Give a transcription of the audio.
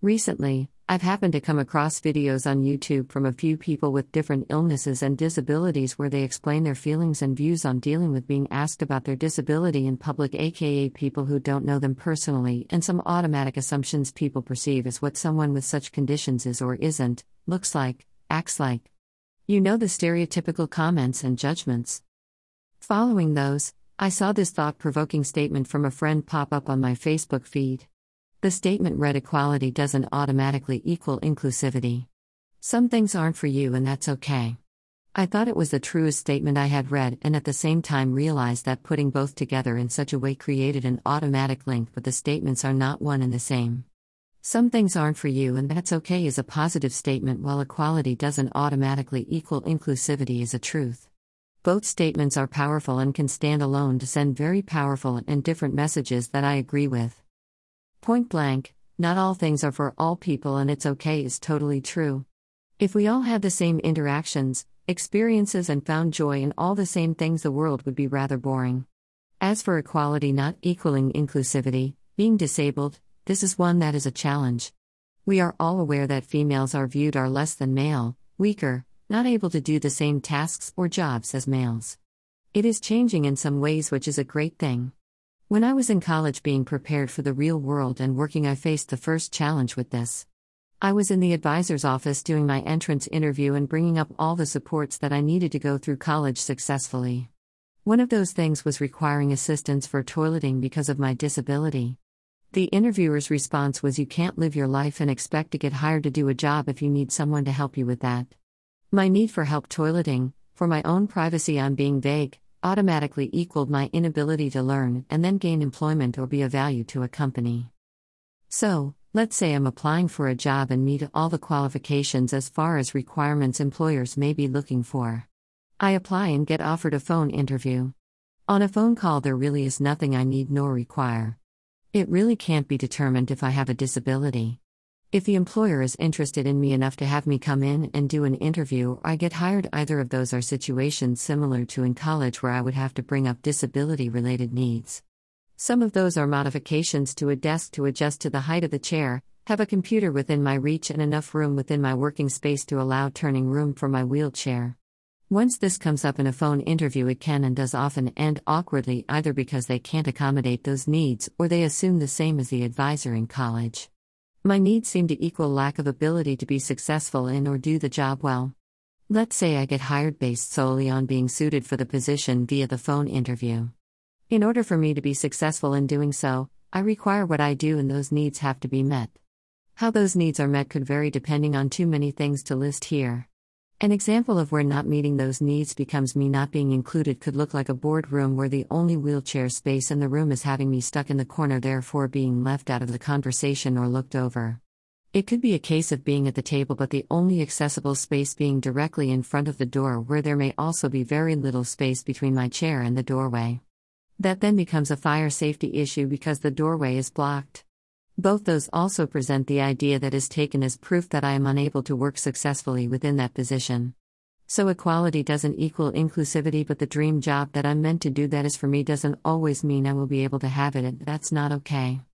Recently, I've happened to come across videos on YouTube from a few people with different illnesses and disabilities where they explain their feelings and views on dealing with being asked about their disability in public, aka people who don't know them personally, and some automatic assumptions people perceive as what someone with such conditions is or isn't, looks like, acts like. You know the stereotypical comments and judgments. Following those, I saw this thought provoking statement from a friend pop up on my Facebook feed. The statement read Equality doesn't automatically equal inclusivity. Some things aren't for you, and that's okay. I thought it was the truest statement I had read, and at the same time realized that putting both together in such a way created an automatic link, but the statements are not one and the same. Some things aren't for you, and that's okay is a positive statement, while equality doesn't automatically equal inclusivity is a truth. Both statements are powerful and can stand alone to send very powerful and different messages that I agree with. Point blank, not all things are for all people and it's okay is totally true. If we all had the same interactions, experiences, and found joy in all the same things, the world would be rather boring. As for equality not equaling inclusivity, being disabled, this is one that is a challenge. We are all aware that females are viewed are less than male, weaker, not able to do the same tasks or jobs as males. It is changing in some ways, which is a great thing. When I was in college being prepared for the real world and working, I faced the first challenge with this. I was in the advisor's office doing my entrance interview and bringing up all the supports that I needed to go through college successfully. One of those things was requiring assistance for toileting because of my disability. The interviewer's response was You can't live your life and expect to get hired to do a job if you need someone to help you with that. My need for help toileting, for my own privacy I'm being vague, automatically equaled my inability to learn and then gain employment or be of value to a company. So, let's say I'm applying for a job and meet all the qualifications as far as requirements employers may be looking for. I apply and get offered a phone interview. On a phone call, there really is nothing I need nor require. It really can't be determined if I have a disability. If the employer is interested in me enough to have me come in and do an interview, I get hired, either of those are situations similar to in college where I would have to bring up disability related needs. Some of those are modifications to a desk to adjust to the height of the chair, have a computer within my reach, and enough room within my working space to allow turning room for my wheelchair. Once this comes up in a phone interview, it can and does often end awkwardly either because they can't accommodate those needs or they assume the same as the advisor in college. My needs seem to equal lack of ability to be successful in or do the job well. Let's say I get hired based solely on being suited for the position via the phone interview. In order for me to be successful in doing so, I require what I do and those needs have to be met. How those needs are met could vary depending on too many things to list here. An example of where not meeting those needs becomes me not being included could look like a boardroom where the only wheelchair space in the room is having me stuck in the corner, therefore being left out of the conversation or looked over. It could be a case of being at the table but the only accessible space being directly in front of the door, where there may also be very little space between my chair and the doorway. That then becomes a fire safety issue because the doorway is blocked. Both those also present the idea that is taken as proof that I am unable to work successfully within that position. So equality doesn't equal inclusivity, but the dream job that I'm meant to do that is for me doesn't always mean I will be able to have it, and that's not okay.